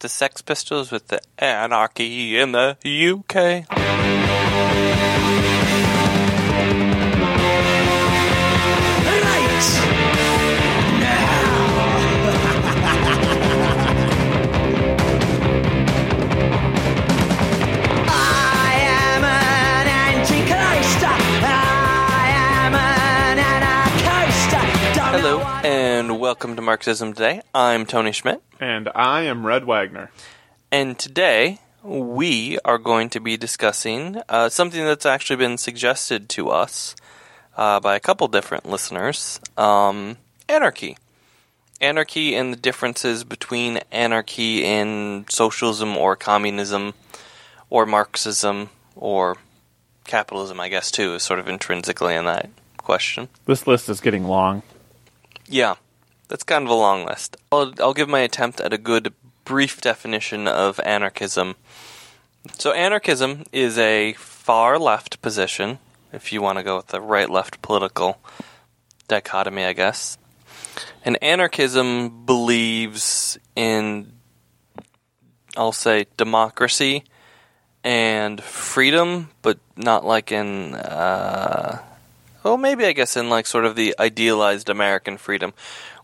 the Sex Pistols with the Anarchy in the UK? Welcome to Marxism Today. I'm Tony Schmidt, And I am Red Wagner. and today we are going to be discussing uh, something that's actually been suggested to us uh, by a couple different listeners um, anarchy. Anarchy and the differences between anarchy and socialism or communism or Marxism or capitalism, I guess, too, is sort of intrinsically in that question. This list is getting long. Yeah, that's kind of a long list. I'll, I'll give my attempt at a good brief definition of anarchism. So, anarchism is a far left position, if you want to go with the right left political dichotomy, I guess. And anarchism believes in, I'll say, democracy and freedom, but not like in uh, well, maybe I guess in like sort of the idealized American freedom,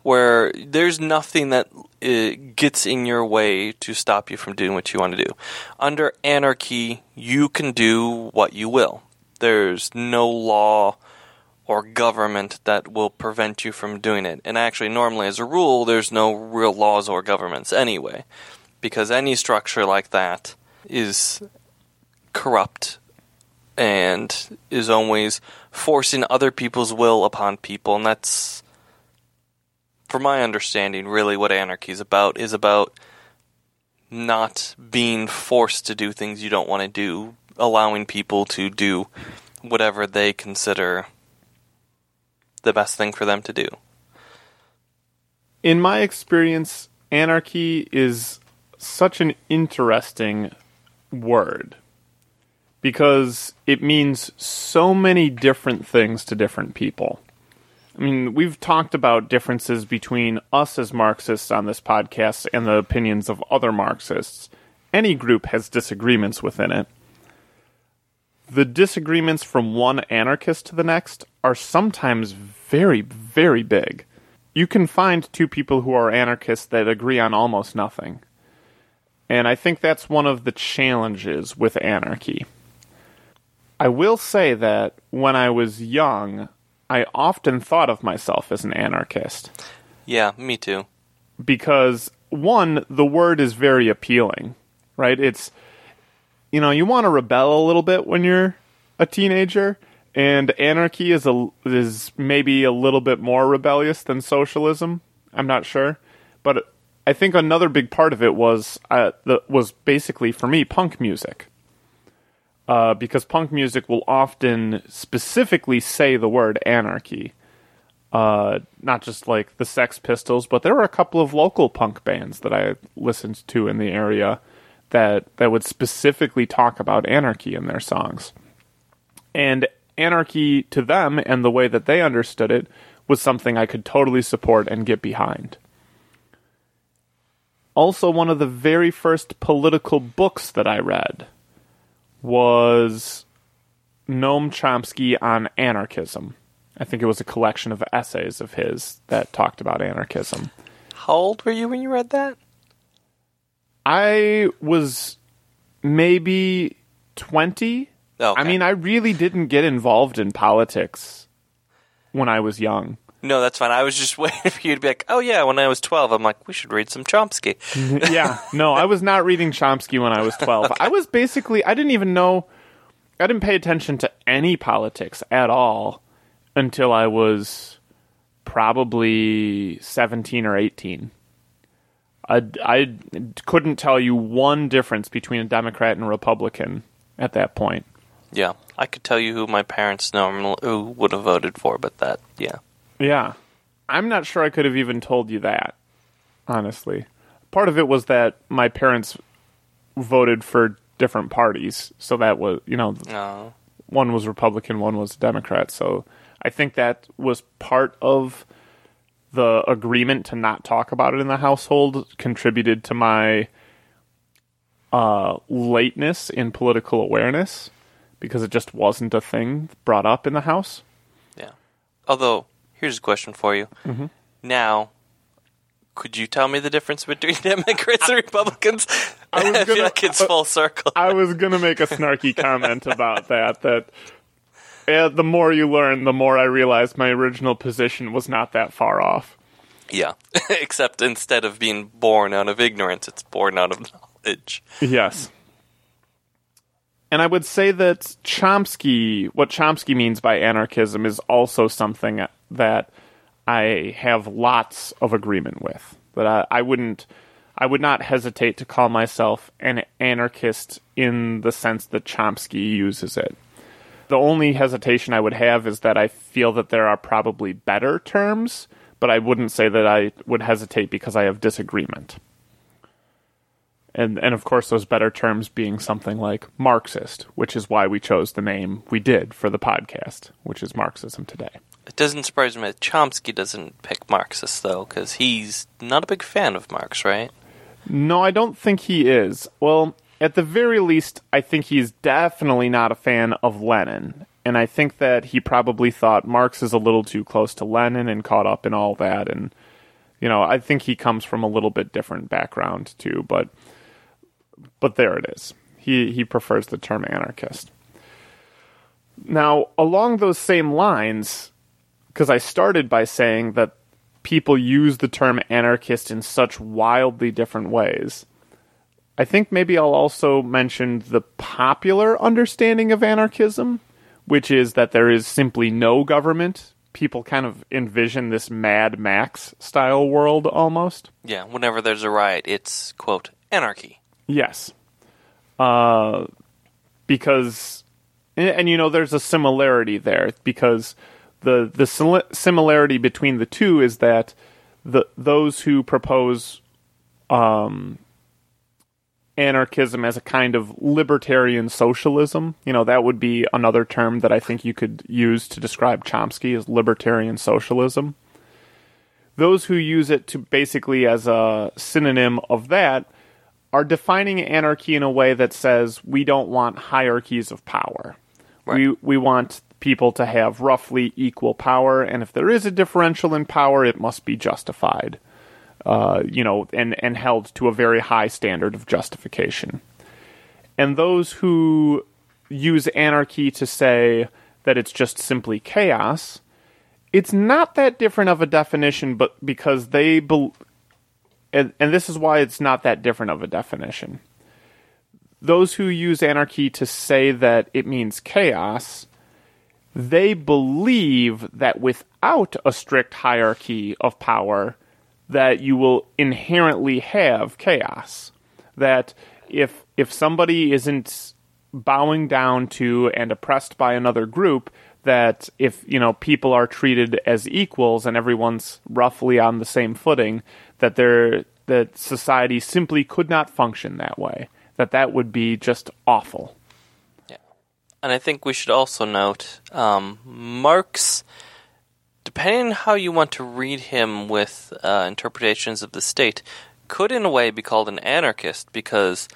where there's nothing that uh, gets in your way to stop you from doing what you want to do. Under anarchy, you can do what you will. There's no law or government that will prevent you from doing it. And actually, normally, as a rule, there's no real laws or governments anyway, because any structure like that is corrupt and is always forcing other people's will upon people and that's from my understanding really what anarchy is about is about not being forced to do things you don't want to do allowing people to do whatever they consider the best thing for them to do In my experience, anarchy is such an interesting word because it means so many different things to different people. I mean, we've talked about differences between us as Marxists on this podcast and the opinions of other Marxists. Any group has disagreements within it. The disagreements from one anarchist to the next are sometimes very, very big. You can find two people who are anarchists that agree on almost nothing. And I think that's one of the challenges with anarchy. I will say that when I was young, I often thought of myself as an anarchist yeah me too because one, the word is very appealing, right? It's you know, you want to rebel a little bit when you're a teenager, and anarchy is a is maybe a little bit more rebellious than socialism. I'm not sure, but I think another big part of it was uh, the, was basically for me punk music. Uh, because punk music will often specifically say the word anarchy uh, not just like the Sex Pistols, but there were a couple of local punk bands that I listened to in the area that that would specifically talk about anarchy in their songs. And anarchy to them and the way that they understood it was something I could totally support and get behind. Also, one of the very first political books that I read was Noam Chomsky on anarchism. I think it was a collection of essays of his that talked about anarchism. how old were you when you read that I was maybe 20. Okay. I mean, I really didn't get involved in politics when I was young. No that's fine i was just waiting for you to be like oh yeah when i was 12 i'm like we should read some chomsky yeah, no, I was not reading Chomsky when I was 12. I was basically, I didn't even know, I didn't pay attention to any politics at all until I was probably 17 or 18. I, I couldn't tell you one difference between a Democrat and a Republican at that point. Yeah, I could tell you who my parents normally who would have voted for, but that yeah, Yeah. I'm not sure I could have even told you that, honestly. Part of it was that my parents voted for different parties, so that was, you know, no, one was Republican, one was Democrat. So I think that was part of the agreement to not talk about it in the household contributed to my uh, lateness in political awareness because it just wasn't a thing brought up in the House. Yeah. Although, here's a question for you. Mm-hmm. Now, could you tell me the difference between Democrats and Republicans? I, was gonna- like it's full circle. I was going to make a snarky comment about that. That uh, the more you learn, the more I realize my original position was not that far off. yeah. Except instead of being born out of ignorance, it's born out of knowledge. Yes. And I would say that Chomsky, what Chomsky means by anarchism, is also something that I have lots of agreement with. That I, I wouldn't, I would not hesitate to call myself an anarchist in the sense that Chomsky uses it. The only hesitation I would have is that I feel that there are probably better terms, but I wouldn't say that I would hesitate because I have disagreement and and of course those better terms being something like Marxist, which is why we chose the name we did for the podcast, which is Marxism today. It doesn't surprise me that Chomsky doesn't pick Marxist though, because he's not a big fan of Marx, right? No, I don't think he is. Well, at the very least, I think he's definitely not a fan of Lenin. And I think that he probably thought Marx is a little too close to Lenin and caught up in all that. And, you know, I think he comes from a little bit different background, too. But, but there it is. He, he prefers the term anarchist. Now, along those same lines, because I started by saying that people use the term anarchist in such wildly different ways. I think maybe I'll also mention the popular understanding of anarchism, which is that there is simply no government. People kind of envision this Mad Max style world almost. Yeah, whenever there's a riot, it's, quote, anarchy. Yes. Uh, because, and, and, you know, there's a similarity there because the the sil- similarity between the two is that the those who propose um, anarchism as a kind of libertarian socialism, you know, that would be another term that I think you could use to describe Chomsky as libertarian socialism. Those who use it to basically as a synonym of that are defining anarchy in a way that says we don't want hierarchies of power. Right. We we want people to have roughly equal power, and if there is a differential in power, it must be justified. Uh, you know, and and held to a very high standard of justification. And those who use anarchy to say that it's just simply chaos, it's not that different of a definition, but because they bel and, and this is why it's not that different of a definition. Those who use anarchy to say that it means chaos, they believe that without a strict hierarchy of power, that you will inherently have chaos. That if if somebody isn't bowing down to and oppressed by another group, that if you know people are treated as equals and everyone's roughly on the same footing, that they're that society simply could not function that way. That that would be just awful. Yeah, And I think we should also note um, Marx, depending on how you want to read him with uh, interpretations of the state, could in a way be called an anarchist because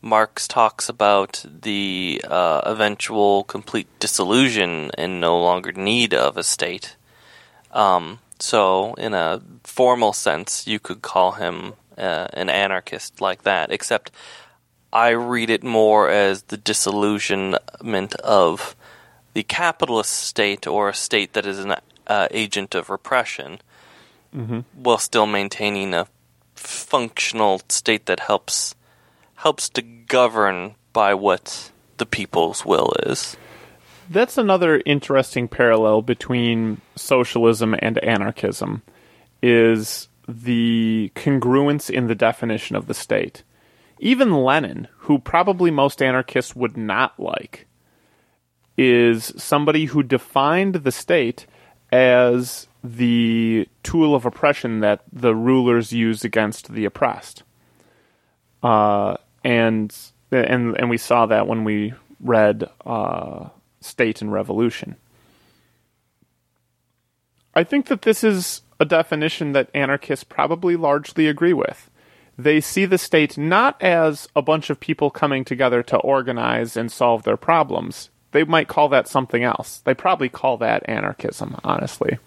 Marx talks about the uh, eventual complete dissolution and no longer need of a state. Um, so, in a formal sense, you could call him uh, an anarchist like that, except I read it more as the disillusionment of the capitalist state or a state that is an uh, agent of repression while still maintaining a functional state that helps helps to govern by what the people's will is. That's another interesting parallel between socialism and anarchism is the congruence in the definition of the state. Even Lenin, who probably most anarchists would not like, is somebody who defined the state as the tool of oppression that the rulers use against the oppressed. Uh, and and and we saw that when we read uh, State and Revolution. I think that this is a definition that anarchists probably largely agree with. they see the state not as a bunch of people coming together to organize and solve their problems. They might call that something else. They probably call that anarchism, honestly.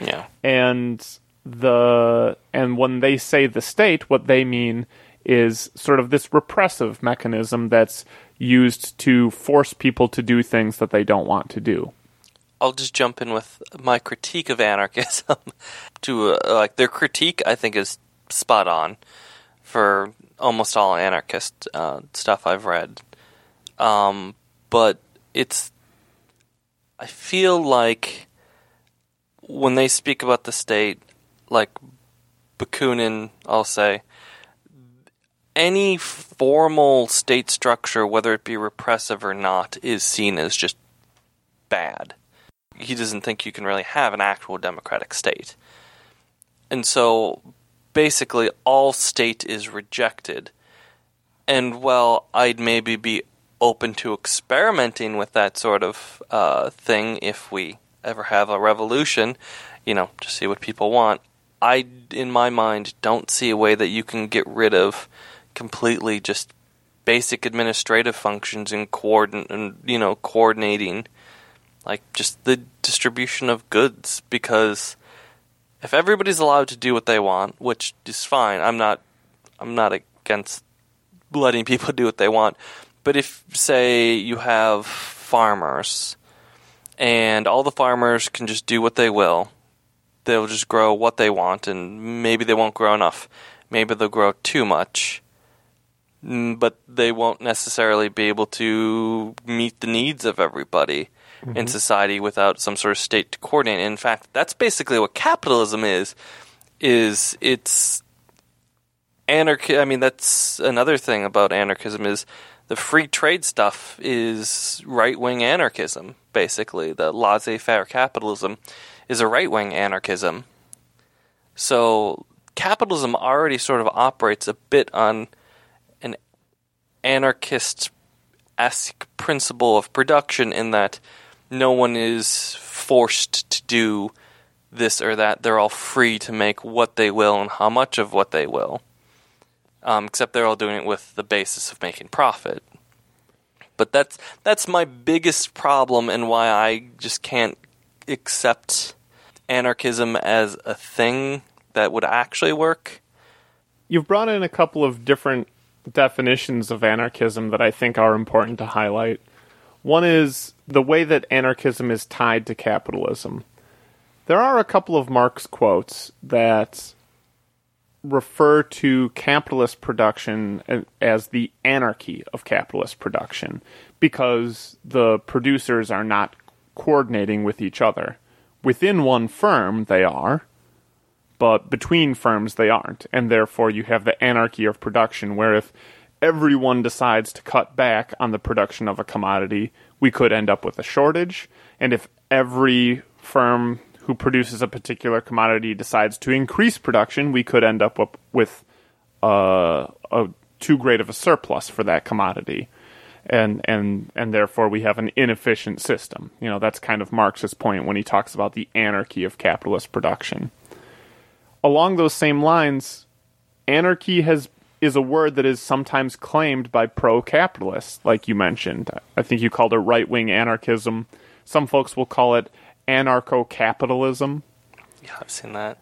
Yeah. And the and when they say the state, what they mean is sort of this repressive mechanism that's used to force people to do things that they don't want to do. I'll just jump in with my critique of anarchism. to uh, like their critique, I think is spot on for almost all anarchist uh, stuff I've read. Um, but it's I feel like when they speak about the state, like Bakunin, I'll say any formal state structure, whether it be repressive or not, is seen as just bad. He doesn't think you can really have an actual democratic state. And so basically, all state is rejected. And while I'd maybe be open to experimenting with that sort of uh, thing if we ever have a revolution, you know, to see what people want, I, in my mind, don't see a way that you can get rid of completely just basic administrative functions and coordin and you know coordinating like just the distribution of goods because if everybody's allowed to do what they want which is fine i'm not i'm not against letting people do what they want but if say you have farmers and all the farmers can just do what they will they'll just grow what they want and maybe they won't grow enough maybe they'll grow too much Mm, but they won't necessarily be able to meet the needs of everybody in mm-hmm. society without some sort of state to coordinate. In fact, that's basically what capitalism is. Is it's anarchy? I mean, that's another thing about anarchism is the free trade stuff is right wing anarchism. Basically, the laissez-faire capitalism is a right wing anarchism. So capitalism already sort of operates a bit on anarchist esque principle of production in that no one is forced to do this or that. They're all free to make what they will and how much of what they will. Um, except they're all doing it with the basis of making profit. But that's that's my biggest problem and why I just can't accept anarchism as a thing that would actually work. You've brought in a couple of different definitions of anarchism that I think are important to highlight. One is the way that anarchism is tied to capitalism. There are a couple of Marx quotes that refer to capitalist production as the anarchy of capitalist production because the producers are not coordinating with each other. Within one firm, they are, but between firms they aren't, and therefore you have the anarchy of production where if everyone decides to cut back on the production of a commodity, we could end up with a shortage, and if every firm who produces a particular commodity decides to increase production, we could end up with uh, a too great of a surplus for that commodity. And, and and therefore we have an inefficient system. You know that's kind of Marx's point when he talks about the anarchy of capitalist production along those same lines, anarchy has is a word that is sometimes claimed by pro-capitalists, like you mentioned. I think you called it right-wing anarchism. Some folks will call it anarcho-capitalism. Yeah, I've seen that.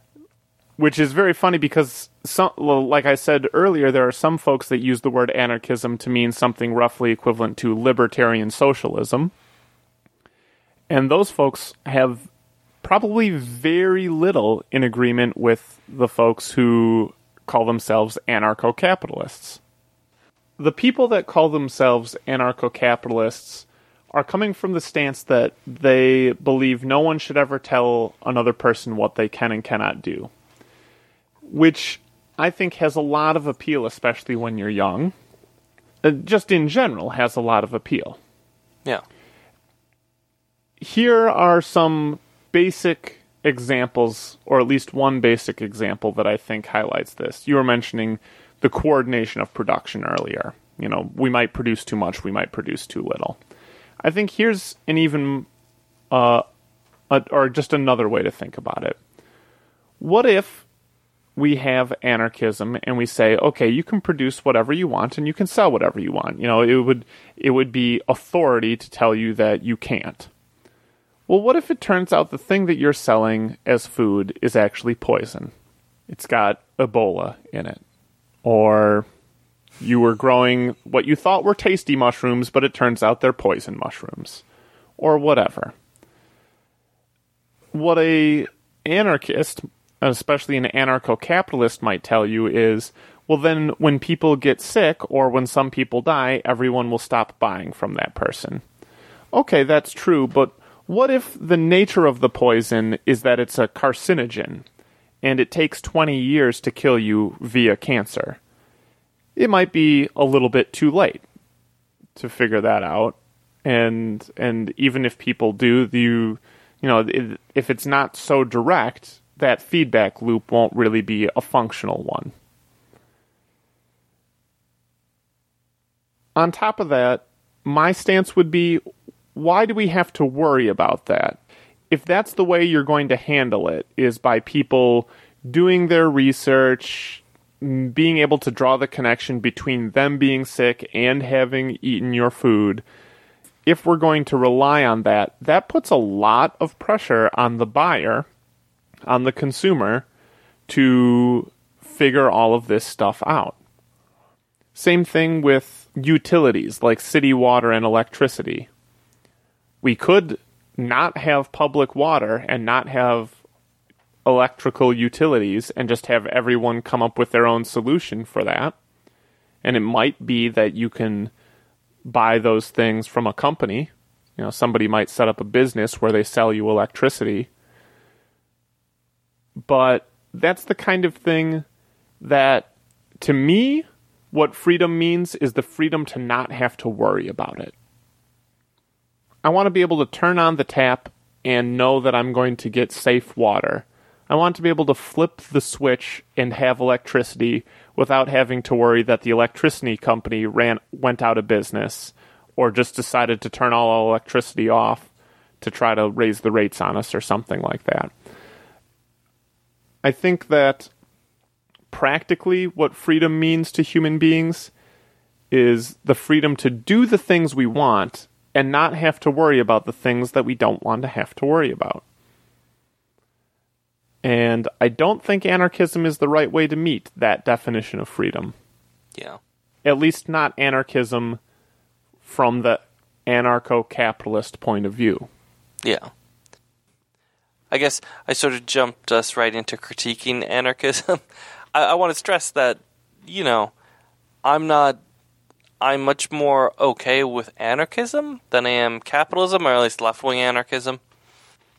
Which is very funny because, some, like I said earlier, there are some folks that use the word anarchism to mean something roughly equivalent to libertarian socialism. And those folks have probably very little in agreement with the folks who call themselves anarcho capitalists. The people that call themselves anarcho capitalists are coming from the stance that they believe no one should ever tell another person what they can and cannot do, which I think has a lot of appeal, especially when you're young. Uh, just in general, has a lot of appeal. Yeah. Here are some basic examples, or at least one basic example that I think highlights this. You were mentioning the coordination of production earlier. You know, we might produce too much, we might produce too little. I think here's an even, uh, a, or just another way to think about it. What if we have anarchism and we say, okay, you can produce whatever you want and you can sell whatever you want. You know, it would it would be authority to tell you that you can't. Well, what if it turns out the thing that you're selling as food is actually poison? It's got Ebola in it. Or you were growing what you thought were tasty mushrooms, but it turns out they're poison mushrooms. Or whatever. What a anarchist, especially an anarcho-capitalist might tell you is, well then when people get sick or when some people die, everyone will stop buying from that person. Okay, that's true, but what if the nature of the poison is that it's a carcinogen and it takes 20 years to kill you via cancer? It might be a little bit too late to figure that out. And and even if people do, you you know, if it's not so direct, that feedback loop won't really be a functional one. On top of that, my stance would be why do we have to worry about that? If that's the way you're going to handle it, is by people doing their research, being able to draw the connection between them being sick and having eaten your food. If we're going to rely on that, that puts a lot of pressure on the buyer, on the consumer, to figure all of this stuff out. Same thing with utilities like city water and electricity we could not have public water and not have electrical utilities and just have everyone come up with their own solution for that. And it might be that you can buy those things from a company. You know, somebody might set up a business where they sell you electricity. But that's the kind of thing that, to me, what freedom means is the freedom to not have to worry about it. I want to be able to turn on the tap and know that I'm going to get safe water. I want to be able to flip the switch and have electricity without having to worry that the electricity company ran went out of business or just decided to turn all electricity off to try to raise the rates on us or something like that. I think that practically what freedom means to human beings is the freedom to do the things we want and not have to worry about the things that we don't want to have to worry about. And I don't think anarchism is the right way to meet that definition of freedom. Yeah. At least not anarchism from the anarcho capitalist point of view. Yeah. I guess I sort of jumped us right into critiquing anarchism. I, I want to stress that, you know, I'm not. I'm much more okay with anarchism than I am capitalism, or at least left wing anarchism.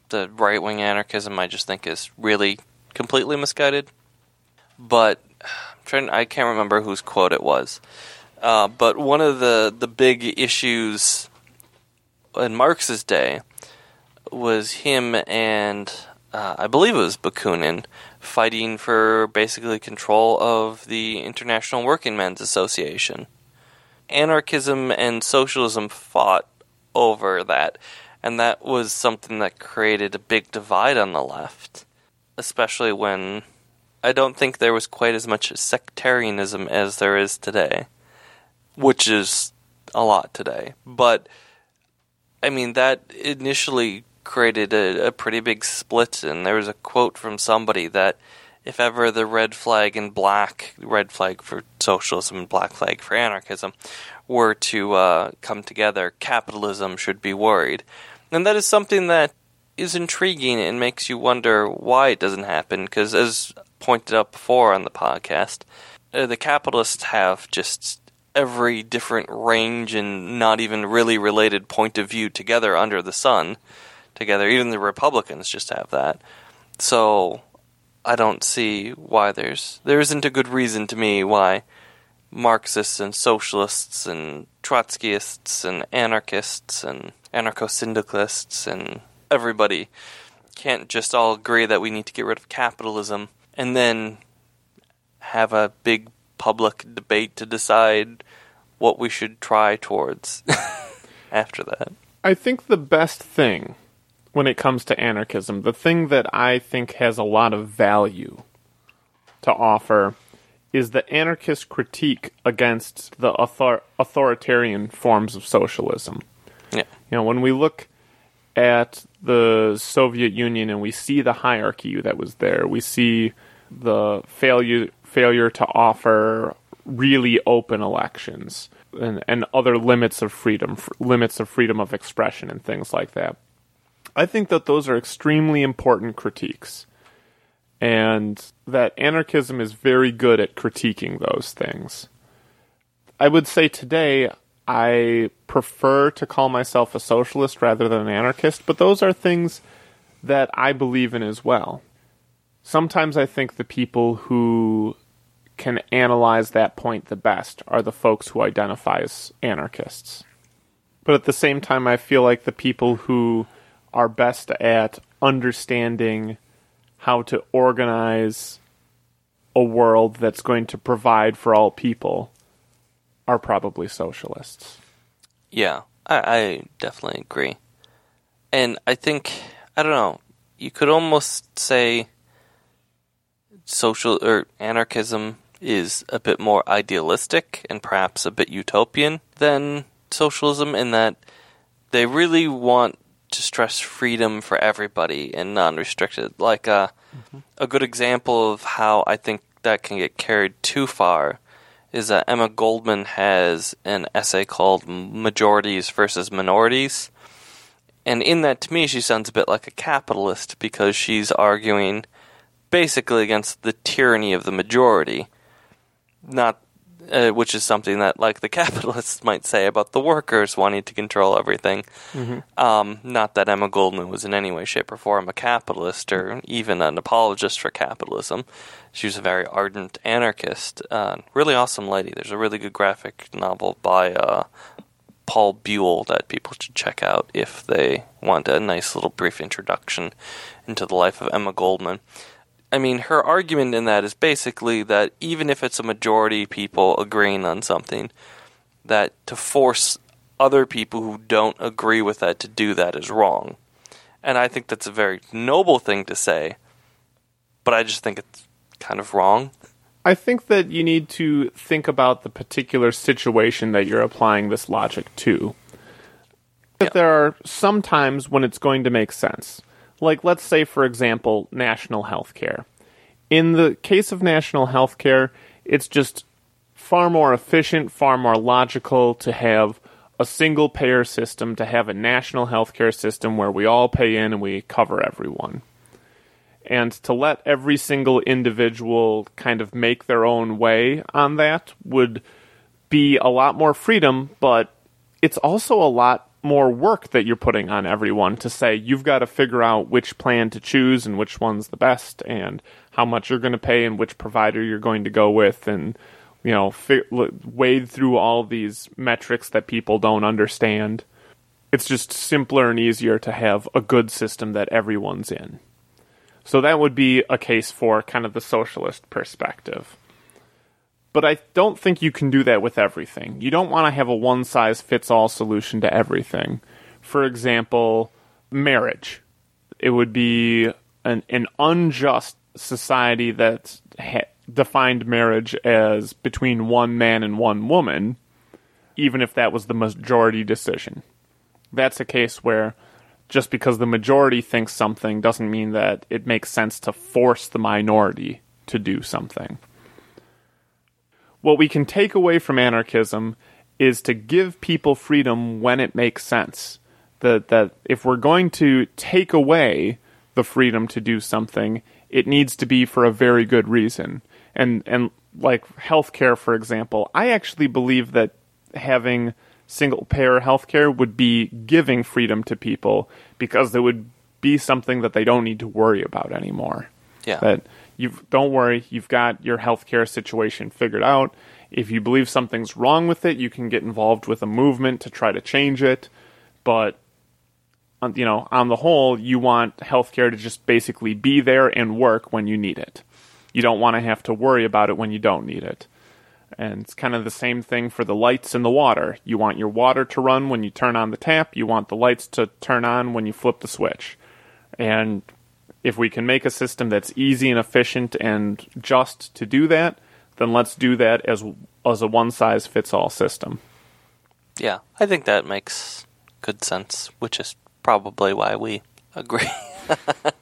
The right wing anarchism, I just think, is really completely misguided. But trying, I can't remember whose quote it was. Uh, but one of the, the big issues in Marx's day was him and uh, I believe it was Bakunin fighting for basically control of the International Working Men's Association. Anarchism and socialism fought over that, and that was something that created a big divide on the left, especially when I don't think there was quite as much sectarianism as there is today, which is a lot today. But I mean, that initially created a, a pretty big split, and there was a quote from somebody that if ever the red flag and black, red flag for socialism and black flag for anarchism, were to uh, come together, capitalism should be worried. And that is something that is intriguing and makes you wonder why it doesn't happen, because as pointed out before on the podcast, uh, the capitalists have just every different range and not even really related point of view together under the sun together. Even the Republicans just have that. So I don't see why there's there isn't a good reason to me why Marxists and socialists and Trotskyists and anarchists and anarcho syndicalists and everybody can't just all agree that we need to get rid of capitalism and then have a big public debate to decide what we should try towards after that. I think the best thing when it comes to anarchism, the thing that I think has a lot of value, to offer is the anarchist critique against the author- authoritarian forms of socialism. Yeah. You know, when we look at the Soviet Union and we see the hierarchy that was there, we see the failure failure to offer really open elections and, and other limits of freedom, f- limits of freedom of expression, and things like that. I think that those are extremely important critiques, and that anarchism is very good at critiquing those things. I would say today I prefer to call myself a socialist rather than an anarchist, but those are things that I believe in as well. Sometimes I think the people who can analyze that point the best are the folks who identify as anarchists. But at the same time, I feel like the people who are best at understanding how to organize a world that's going to provide for all people are probably socialists. Yeah, I, I definitely agree. And I think, I don't know, you could almost say social or anarchism is a bit more idealistic and perhaps a bit utopian than socialism in that they really want to stress freedom for everybody and non-restricted. Like uh, a good example of how I think that can get carried too far is that Emma Goldman has an essay called Majorities versus Minorities. And in that, to me, she sounds a bit like a capitalist because she's arguing basically against the tyranny of the majority, not uh, which is something that like the capitalists might say about the workers wanting to control everything. Um, not that Emma Goldman was in any way, shape, or form a capitalist or even an apologist for capitalism. She was a very ardent anarchist. Uh, really awesome lady. There's a really good graphic novel by uh, Paul Buhle that people should check out if they want a nice little brief introduction into the life of Emma Goldman. I mean, her argument in that is basically that even if it's a majority people agreeing on something, that to force other people who don't agree with that to do that is wrong. And I think that's a very noble thing to say, but I just think it's kind of wrong. I think that you need to think about the particular situation that you're applying this logic to. Yeah. There are some times when it's going to make sense. Like, let's say, for example, national health care. In the case of national health care, it's just far more efficient, far more logical to have a single payer system, to have a national healthcare system where we all pay in and we cover everyone and to let every single individual kind of make their own way on that would be a lot more freedom, but it's also a lot more work that you're putting on everyone to say you've got to figure out which plan to choose and which one's the best and how much you're going to pay and which provider you're going to go with and you know fi- wade through all these metrics that people don't understand it's just simpler and easier to have a good system that everyone's in so that would be a case for kind of the socialist perspective. But I don't think you can do that with everything. You don't want to have a one size fits all solution to everything. For example, marriage. It would be an, an unjust society that ha- defined marriage as between one man and one woman, even if that was the majority decision. That's a case where just because the majority thinks something doesn't mean that it makes sense to force the minority to do something. What we can take away from anarchism is to give people freedom when it makes sense. That that if we're going to take away the freedom to do something, it needs to be for a very good reason. And and like healthcare, for example, I actually believe that having single payer healthcare would be giving freedom to people because it would be something that they don't need to worry about anymore. Yeah. That you don't worry, you've got your healthcare situation figured out. If you believe something's wrong with it, you can get involved with a movement to try to change it. But on- you know, on the whole, you want healthcare to just basically be there and work when you need it. You don't want to have to worry about it when you don't need it. And it's kind of the same thing for the lights and the water. You want your water to run when you turn on the tap, you want the lights to turn on when you flip the switch. And if we can make a system that's easy and efficient and just to do that, then let's do that as as a one size fits all system. Yeah, I think that makes good sense, which is probably why we agree.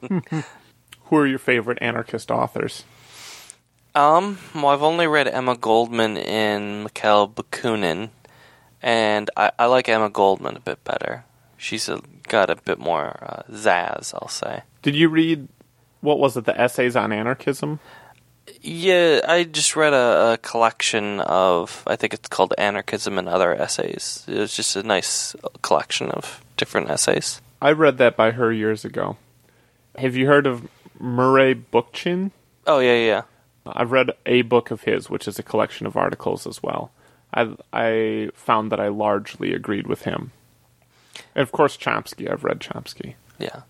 Who are your favorite anarchist authors? Um, well, I've only read Emma Goldman and Mikhail Bakunin, and I, I like Emma Goldman a bit better. She's a, got a bit more uh, zazz, I'll say. Did you read what was it, the essays on anarchism? Yeah, I just read a, a collection of, I think it's called Anarchism and Other Essays. It was just a nice collection of different essays. I read that by her years ago. Have you heard of Murray Bookchin? Oh, yeah, yeah. I've read a book of his, which is a collection of articles as well. I I found that I largely agreed with him. And of course, Chomsky. I've read Chomsky. Yeah.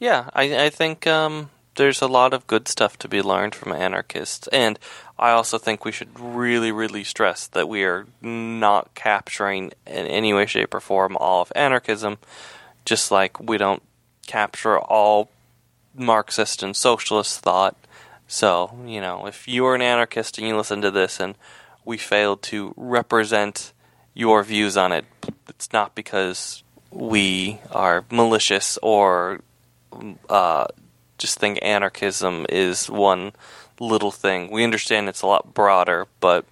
Yeah, I, I think um, there's a lot of good stuff to be learned from anarchists. And I also think we should really, really stress that we are not capturing in any way, shape, or form all of anarchism, just like we don't capture all Marxist and socialist thought. So, you know, if you're an anarchist and you listen to this and we failed to represent your views on it, it's not because we are malicious or uh, just think anarchism is one little thing. We understand it's a lot broader, but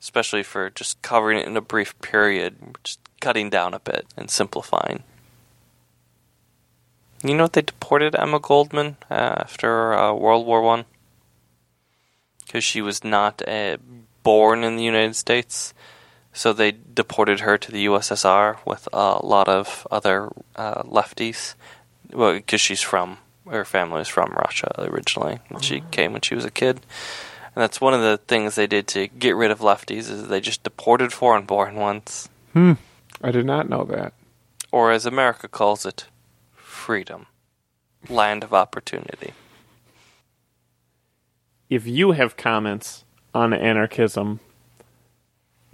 especially for just covering it in a brief period, just cutting down a bit and simplifying. You know what they deported Emma Goldman uh, after uh, World War One because she was not uh, born in the United States, so they deported her to the USSR with a lot of other uh, lefties. Well, because she's from her family was from Russia originally. And she came when she was a kid, and that's one of the things they did to get rid of lefties is they just deported foreign-born ones, Hmm. I did not know that. or as America calls it, freedom, land of opportunity. If you have comments on anarchism,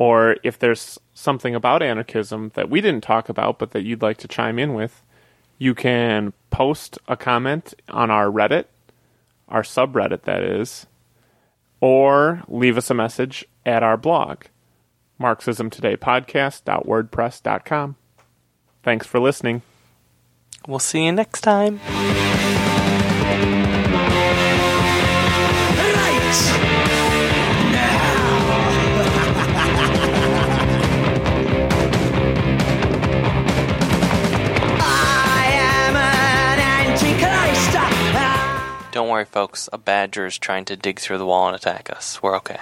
or if there's something about anarchism that we didn't talk about but that you'd like to chime in with, you can post a comment on our Reddit, our subreddit, that is, or leave us a message at our blog, marxismtodaypodcast.wordpress.com. Thanks for listening. We'll see you next time. Don't worry, folks. A badger is trying to dig through the wall and attack us. We're okay.